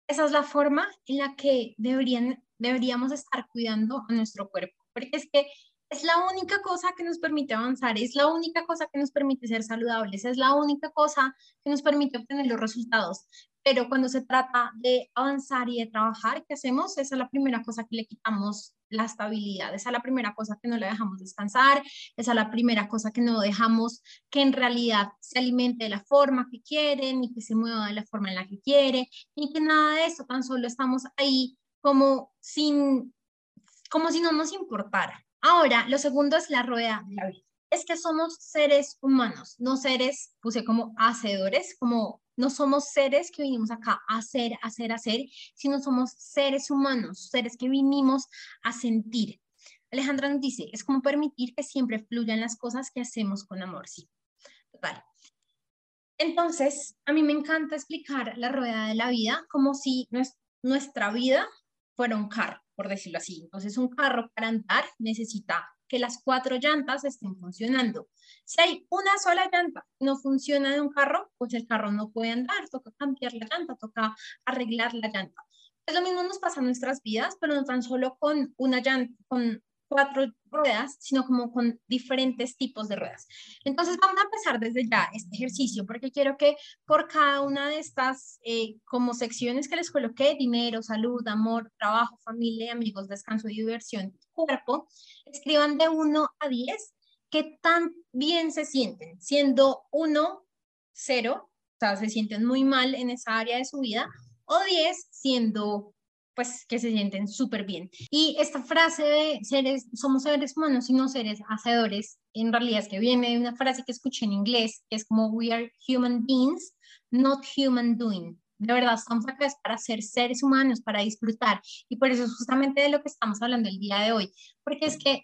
esa es la forma en la que deberían, deberíamos estar cuidando a nuestro cuerpo. Porque es que es la única cosa que nos permite avanzar, es la única cosa que nos permite ser saludables, es la única cosa que nos permite obtener los resultados. Pero cuando se trata de avanzar y de trabajar, ¿qué hacemos? Esa es la primera cosa que le quitamos la estabilidad. Esa es la primera cosa que no le dejamos descansar, esa es la primera cosa que no dejamos que en realidad se alimente de la forma que quiere, ni que se mueva de la forma en la que quiere, ni que nada de eso, tan solo estamos ahí como sin, como si no nos importara. Ahora, lo segundo es la rueda de la vida. Es que somos seres humanos, no seres, puse como hacedores, como no somos seres que vinimos acá a hacer, hacer, hacer, sino somos seres humanos, seres que vinimos a sentir. Alejandra nos dice, es como permitir que siempre fluyan las cosas que hacemos con amor, sí. Total. Entonces, a mí me encanta explicar la rueda de la vida como si nuestra vida fuera un carro, por decirlo así. Entonces, un carro para andar necesita que las cuatro llantas estén funcionando. Si hay una sola llanta no funciona de un carro, pues el carro no puede andar, toca cambiar la llanta, toca arreglar la llanta. Es lo mismo nos pasa en nuestras vidas, pero no tan solo con una llanta, con cuatro ruedas, sino como con diferentes tipos de ruedas. Entonces vamos a empezar desde ya este ejercicio, porque quiero que por cada una de estas eh, como secciones que les coloqué, dinero, salud, amor, trabajo, familia, amigos, descanso, diversión, cuerpo, escriban de 1 a 10 qué tan bien se sienten, siendo 1, 0, o sea, se sienten muy mal en esa área de su vida, o 10 siendo pues que se sienten súper bien. Y esta frase de seres, somos seres humanos y no seres hacedores, en realidad es que viene de una frase que escuché en inglés, que es como we are human beings, not human doing. De verdad, estamos acá para ser seres humanos, para disfrutar. Y por eso es justamente de lo que estamos hablando el día de hoy. Porque es que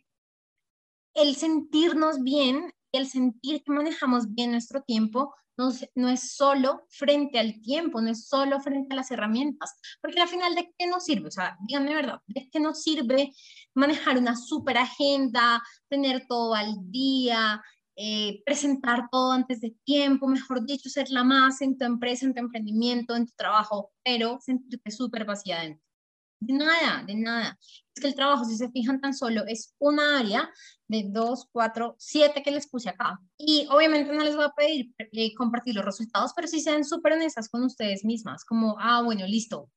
el sentirnos bien el sentir que manejamos bien nuestro tiempo no, es solo frente al tiempo, no es solo frente a las herramientas, porque al final, ¿de qué nos sirve? O sea, díganme verdad, ¿de qué nos sirve manejar una super agenda, tener todo al día, eh, presentar todo antes de tiempo, mejor dicho, ser la más en tu empresa, en tu emprendimiento, en tu trabajo, pero sentirte súper vacía dentro? De nada, de nada. Es que el trabajo, si se fijan tan solo, es una área de dos, cuatro, siete que les puse acá. Y obviamente no les voy a pedir eh, compartir los resultados, pero sí sean súper honestas con ustedes mismas, como, ah, bueno, listo.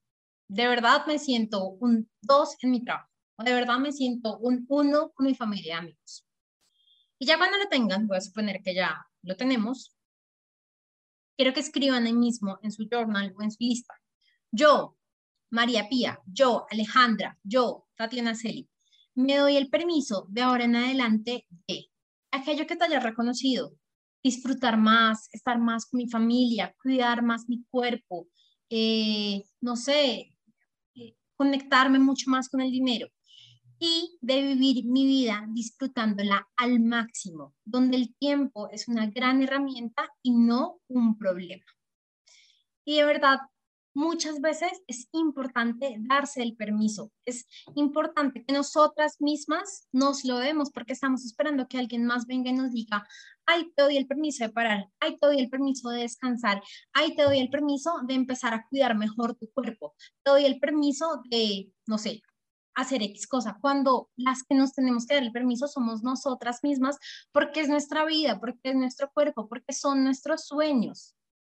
De verdad me siento un dos en mi trabajo. O de verdad me siento un uno con mi familia y amigos. Y ya cuando lo tengan, voy a suponer que ya lo tenemos, quiero que escriban ahí mismo en su journal o en su lista. Yo María Pía, yo, Alejandra, yo, Tatiana Celi, me doy el permiso de ahora en adelante de aquello que te haya reconocido, disfrutar más, estar más con mi familia, cuidar más mi cuerpo, eh, no sé, eh, conectarme mucho más con el dinero y de vivir mi vida disfrutándola al máximo, donde el tiempo es una gran herramienta y no un problema. Y de verdad, muchas veces es importante darse el permiso. Es importante que nosotras mismas nos lo demos porque estamos esperando que alguien más venga y nos diga, ay, te doy el permiso de parar, ay, te doy el permiso de descansar, ay, te doy el permiso de empezar a cuidar mejor tu cuerpo, te doy el permiso de, no sé, hacer X cosa, cuando las que nos tenemos que dar el permiso somos nosotras mismas, porque es nuestra vida, porque es nuestro cuerpo, porque son nuestros sueños.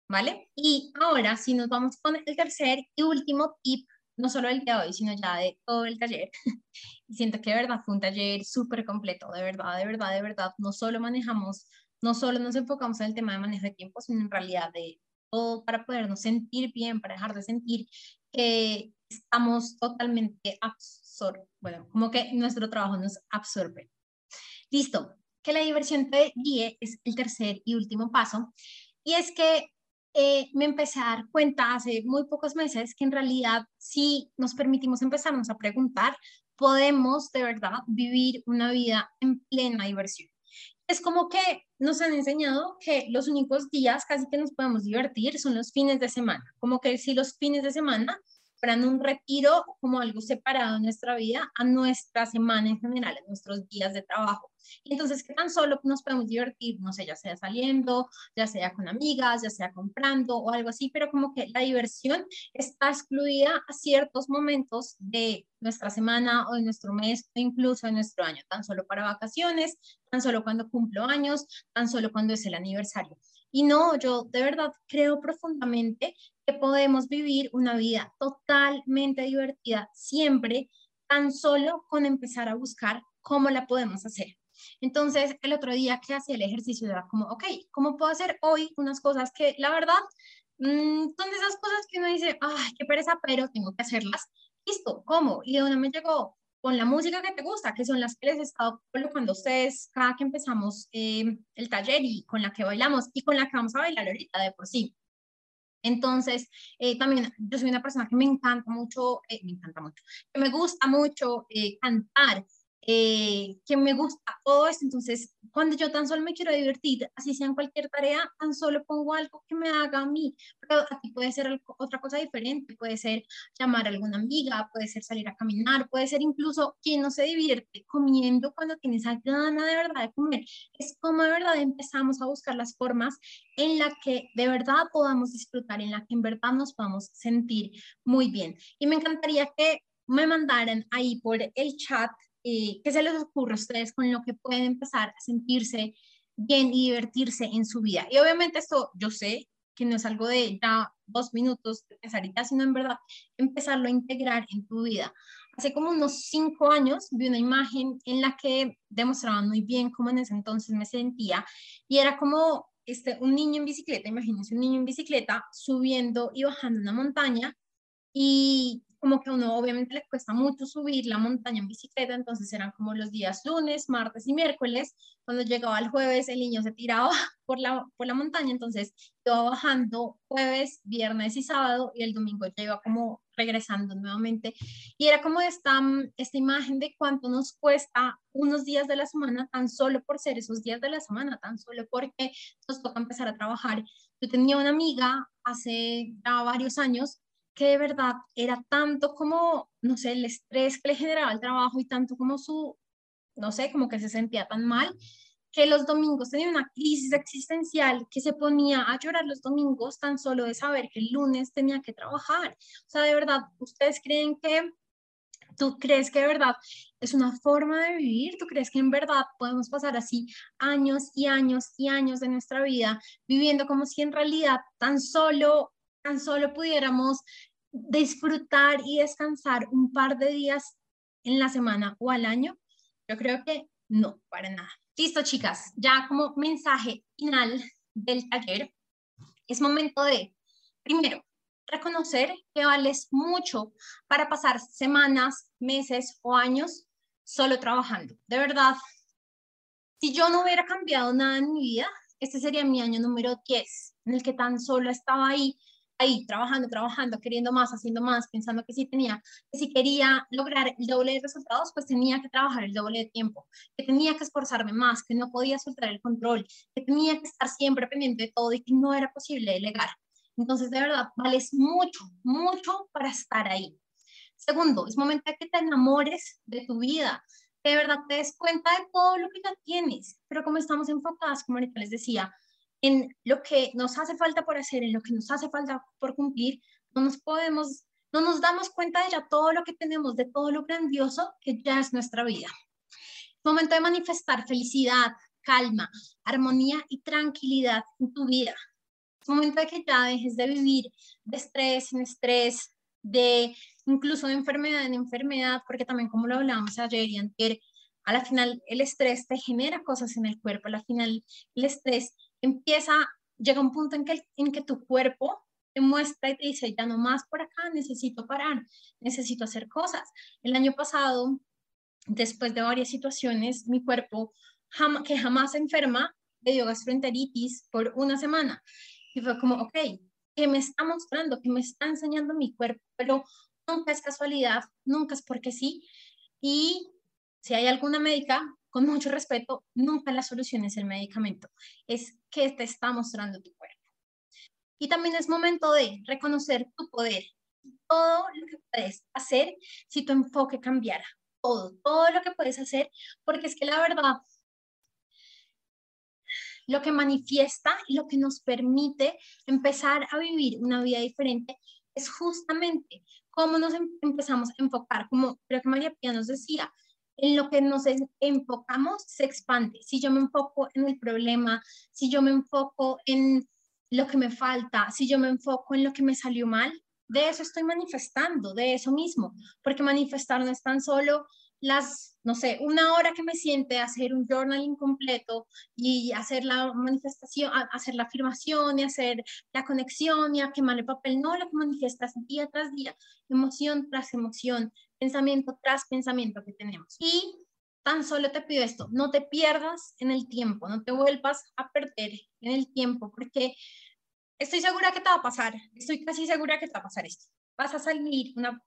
¿Vale? Y ahora, si nos vamos con el tercer y último tip, no solo del día de hoy, sino ya de todo el taller, y siento que de verdad fue un taller súper completo, de verdad, de verdad, de verdad, no solo manejamos, no solo nos enfocamos en el tema de manejo de tiempo, sino en realidad de todo para podernos sentir bien, para dejar de sentir que estamos totalmente absorbidos, bueno, como que nuestro trabajo nos absorbe. Listo, que la diversión te guíe es el tercer y último paso. Y es que eh, me empecé a dar cuenta hace muy pocos meses que en realidad si nos permitimos empezarnos a preguntar, podemos de verdad vivir una vida en plena diversión. Es como que nos han enseñado que los únicos días casi que nos podemos divertir son los fines de semana, como que si los fines de semana fueran un retiro como algo separado en nuestra vida a nuestra semana en general, en nuestros días de trabajo. Y entonces, ¿qué tan solo nos podemos divertir? No sé, ya sea saliendo, ya sea con amigas, ya sea comprando o algo así, pero como que la diversión está excluida a ciertos momentos de nuestra semana o de nuestro mes o incluso de nuestro año, tan solo para vacaciones, tan solo cuando cumplo años, tan solo cuando es el aniversario. Y no, yo de verdad creo profundamente que podemos vivir una vida totalmente divertida siempre, tan solo con empezar a buscar cómo la podemos hacer. Entonces, el otro día que hacía el ejercicio era como, ok, ¿cómo puedo hacer hoy unas cosas que la verdad mmm, son esas cosas que uno dice, ay, qué pereza, pero tengo que hacerlas? Listo, ¿cómo? Y de una me llegó, con la música que te gusta, que son las que les he estado colocando ustedes cada que empezamos eh, el taller y con la que bailamos y con la que vamos a bailar ahorita de por sí. Entonces, eh, también yo soy una persona que me encanta mucho, eh, me encanta mucho, que me gusta mucho cantar eh, que me gusta todo esto. Entonces, cuando yo tan solo me quiero divertir, así sea en cualquier tarea, tan solo pongo algo que me haga a mí. Pero aquí puede ser otra cosa diferente, puede ser llamar a alguna amiga, puede ser salir a caminar, puede ser incluso quien no se divierte comiendo cuando tiene esa gana de verdad de comer. Es como de verdad empezamos a buscar las formas en la que de verdad podamos disfrutar, en la que en verdad nos podamos sentir muy bien. Y me encantaría que me mandaran ahí por el chat ¿qué se les ocurre a ustedes con lo que pueden empezar a sentirse bien y divertirse en su vida? Y obviamente esto yo sé que no es algo de ya dos minutos de pensar y sino en verdad empezarlo a integrar en tu vida. Hace como unos cinco años vi una imagen en la que demostraban muy bien cómo en ese entonces me sentía y era como este, un niño en bicicleta, imagínense un niño en bicicleta subiendo y bajando una montaña y como que a uno obviamente le cuesta mucho subir la montaña en bicicleta, entonces eran como los días lunes, martes y miércoles, cuando llegaba el jueves el niño se tiraba por la, por la montaña, entonces iba bajando jueves, viernes y sábado y el domingo ya iba como regresando nuevamente y era como esta, esta imagen de cuánto nos cuesta unos días de la semana tan solo por ser esos días de la semana, tan solo porque nos toca empezar a trabajar. Yo tenía una amiga hace ya varios años que de verdad era tanto como, no sé, el estrés que le generaba el trabajo y tanto como su, no sé, como que se sentía tan mal, que los domingos tenía una crisis existencial, que se ponía a llorar los domingos tan solo de saber que el lunes tenía que trabajar. O sea, de verdad, ¿ustedes creen que, tú crees que de verdad es una forma de vivir? ¿Tú crees que en verdad podemos pasar así años y años y años de nuestra vida viviendo como si en realidad tan solo tan solo pudiéramos disfrutar y descansar un par de días en la semana o al año? Yo creo que no, para nada. Listo, chicas, ya como mensaje final del taller, es momento de, primero, reconocer que vales mucho para pasar semanas, meses o años solo trabajando. De verdad, si yo no hubiera cambiado nada en mi vida, este sería mi año número 10, en el que tan solo estaba ahí ahí trabajando, trabajando, queriendo más, haciendo más, pensando que si tenía, que si quería lograr el doble de resultados, pues tenía que trabajar el doble de tiempo, que tenía que esforzarme más, que no podía soltar el control, que tenía que estar siempre pendiente de todo y que no era posible delegar. Entonces, de verdad, vales mucho, mucho para estar ahí. Segundo, es momento de que te enamores de tu vida, que de verdad te des cuenta de todo lo que ya tienes, pero como estamos enfocadas, como ahorita les decía, en lo que nos hace falta por hacer, en lo que nos hace falta por cumplir, no nos podemos, no nos damos cuenta de ya todo lo que tenemos, de todo lo grandioso que ya es nuestra vida. Momento de manifestar felicidad, calma, armonía y tranquilidad en tu vida. Es momento de que ya dejes de vivir de estrés en estrés, de incluso de enfermedad en enfermedad, porque también como lo hablábamos ayer y anterior, a la final el estrés te genera cosas en el cuerpo, a la final el estrés empieza, llega un punto en que, en que tu cuerpo te muestra y te dice, ya no más por acá, necesito parar, necesito hacer cosas. El año pasado, después de varias situaciones, mi cuerpo, que jamás se enferma, le dio gastroenteritis por una semana. Y fue como, ok, ¿qué me está mostrando? ¿Qué me está enseñando mi cuerpo? Pero nunca es casualidad, nunca es porque sí. Y si hay alguna médica, con mucho respeto, nunca la solución es el medicamento, es que te está mostrando tu cuerpo. Y también es momento de reconocer tu poder, todo lo que puedes hacer si tu enfoque cambiara, todo, todo lo que puedes hacer, porque es que la verdad, lo que manifiesta lo que nos permite empezar a vivir una vida diferente es justamente cómo nos em-, empezamos a enfocar, como creo que María Pía nos decía, en lo que nos enfocamos se expande. Si yo me enfoco en el problema, si yo me enfoco en lo que me falta, si yo me enfoco en lo que me salió mal, de eso estoy manifestando, de eso mismo, porque manifestar no es tan solo las, no sé, una hora que me siente hacer un journaling completo y hacer la manifestación, hacer la afirmación y hacer la conexión y a quemar el papel, no, lo que manifiestas día tras día, emoción tras emoción, pensamiento tras pensamiento que tenemos. Y tan solo te pido esto, no te pierdas en el tiempo, no te vuelvas a perder en el tiempo, porque estoy segura que te va a pasar, estoy casi segura que te va a pasar esto. Vas a salir una,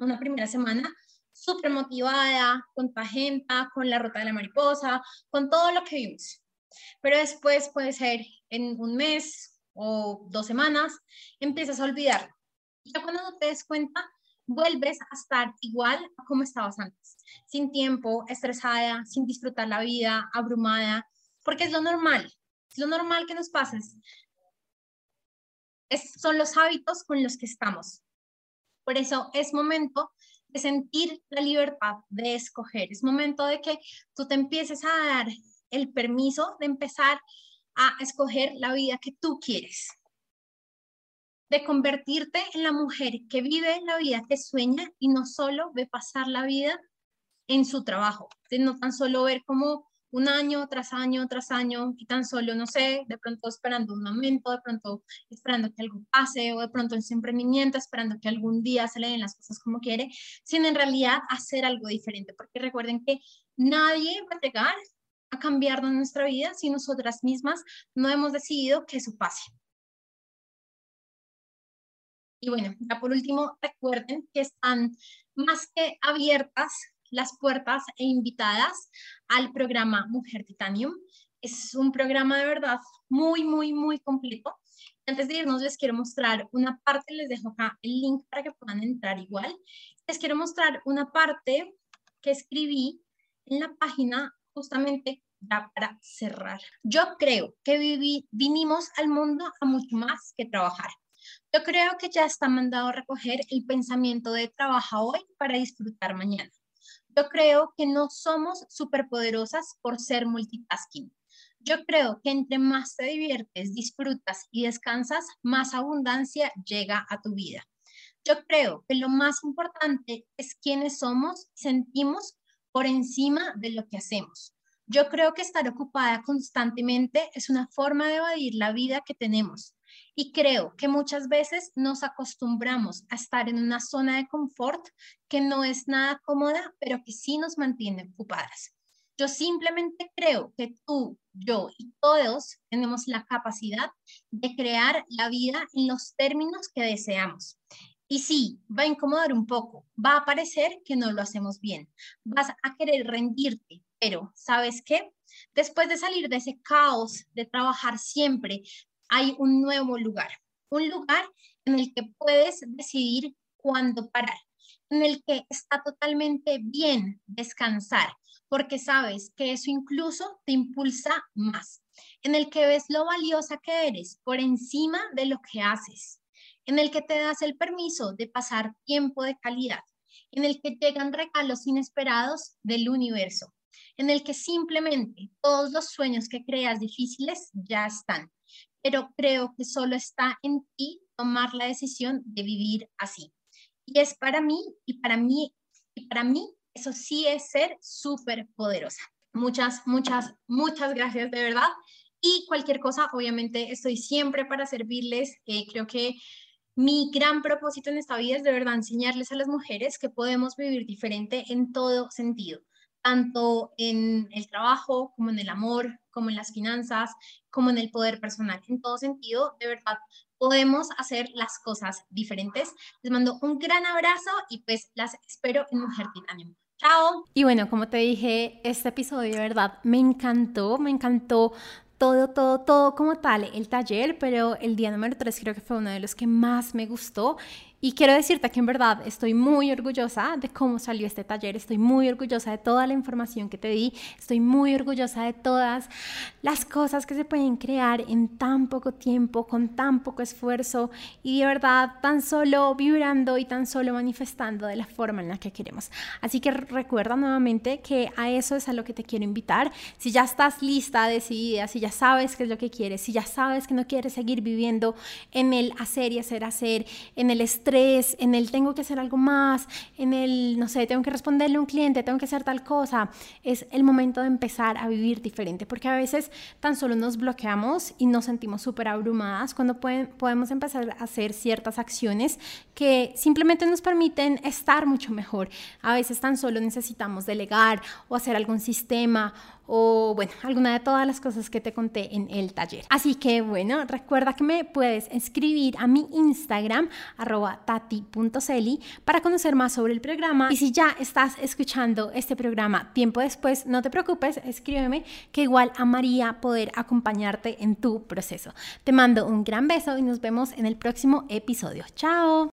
una primera semana súper motivada, con tu agenda, con la ruta de la mariposa, con todo lo que vimos. Pero después puede ser en un mes o dos semanas, empiezas a olvidar. Y ya cuando te des cuenta, vuelves a estar igual a como estabas antes, sin tiempo, estresada, sin disfrutar la vida, abrumada, porque es lo normal, es lo normal que nos pases. Es, son los hábitos con los que estamos. Por eso es momento de sentir la libertad de escoger. Es momento de que tú te empieces a dar el permiso de empezar a escoger la vida que tú quieres. De convertirte en la mujer que vive la vida que sueña y no solo ve pasar la vida en su trabajo, de no tan solo ver cómo un año tras año tras año y tan solo, no sé, de pronto esperando un momento, de pronto esperando que algo pase o de pronto en su emprendimiento esperando que algún día se le den las cosas como quiere, sino en realidad hacer algo diferente, porque recuerden que nadie va a llegar a cambiar nuestra vida si nosotras mismas no hemos decidido que eso pase. Y bueno, ya por último, recuerden que están más que abiertas las puertas e invitadas al programa Mujer Titanium. Es un programa de verdad muy, muy, muy completo. Antes de irnos, les quiero mostrar una parte, les dejo acá el link para que puedan entrar igual. Les quiero mostrar una parte que escribí en la página justamente ya para cerrar. Yo creo que viví, vinimos al mundo a mucho más que trabajar. Yo creo que ya está mandado recoger el pensamiento de trabaja hoy para disfrutar mañana. Yo creo que no somos superpoderosas por ser multitasking. Yo creo que entre más te diviertes, disfrutas y descansas, más abundancia llega a tu vida. Yo creo que lo más importante es quiénes somos y sentimos por encima de lo que hacemos. Yo creo que estar ocupada constantemente es una forma de evadir la vida que tenemos. Y creo que muchas veces nos acostumbramos a estar en una zona de confort que no es nada cómoda, pero que sí nos mantiene ocupadas. Yo simplemente creo que tú, yo y todos tenemos la capacidad de crear la vida en los términos que deseamos. Y sí, va a incomodar un poco, va a parecer que no lo hacemos bien, vas a querer rendirte, pero ¿sabes qué? Después de salir de ese caos de trabajar siempre, hay un nuevo lugar, un lugar en el que puedes decidir cuándo parar, en el que está totalmente bien descansar, porque sabes que eso incluso te impulsa más, en el que ves lo valiosa que eres por encima de lo que haces, en el que te das el permiso de pasar tiempo de calidad, en el que llegan regalos inesperados del universo, en el que simplemente todos los sueños que creas difíciles ya están pero creo que solo está en ti tomar la decisión de vivir así. Y es para mí, y para mí, y para mí, eso sí es ser súper poderosa. Muchas, muchas, muchas gracias de verdad. Y cualquier cosa, obviamente, estoy siempre para servirles. Eh, creo que mi gran propósito en esta vida es de verdad enseñarles a las mujeres que podemos vivir diferente en todo sentido, tanto en el trabajo como en el amor, como en las finanzas, como en el poder personal. En todo sentido, de verdad, podemos hacer las cosas diferentes. Les mando un gran abrazo y pues las espero en Mujer Titanio. Chao. Y bueno, como te dije, este episodio de verdad me encantó, me encantó todo, todo, todo como tal el taller, pero el día número 3 creo que fue uno de los que más me gustó y quiero decirte que en verdad estoy muy orgullosa de cómo salió este taller, estoy muy orgullosa de toda la información que te di, estoy muy orgullosa de todas las cosas que se pueden crear en tan poco tiempo, con tan poco esfuerzo y de verdad tan solo vibrando y tan solo manifestando de la forma en la que queremos. Así que recuerda nuevamente que a eso es a lo que te quiero invitar. Si ya estás lista, decidida, si ya sabes qué es lo que quieres, si ya sabes que no quieres seguir viviendo en el hacer y hacer, hacer, en el estrés, estrés, en el tengo que hacer algo más, en el, no sé, tengo que responderle a un cliente, tengo que hacer tal cosa, es el momento de empezar a vivir diferente, porque a veces tan solo nos bloqueamos y nos sentimos súper abrumadas cuando pueden, podemos empezar a hacer ciertas acciones que simplemente nos permiten estar mucho mejor. A veces tan solo necesitamos delegar o hacer algún sistema o bueno, alguna de todas las cosas que te conté en el taller. Así que bueno, recuerda que me puedes escribir a mi Instagram arroba tati.celi para conocer más sobre el programa y si ya estás escuchando este programa tiempo después, no te preocupes, escríbeme que igual amaría poder acompañarte en tu proceso. Te mando un gran beso y nos vemos en el próximo episodio. Chao.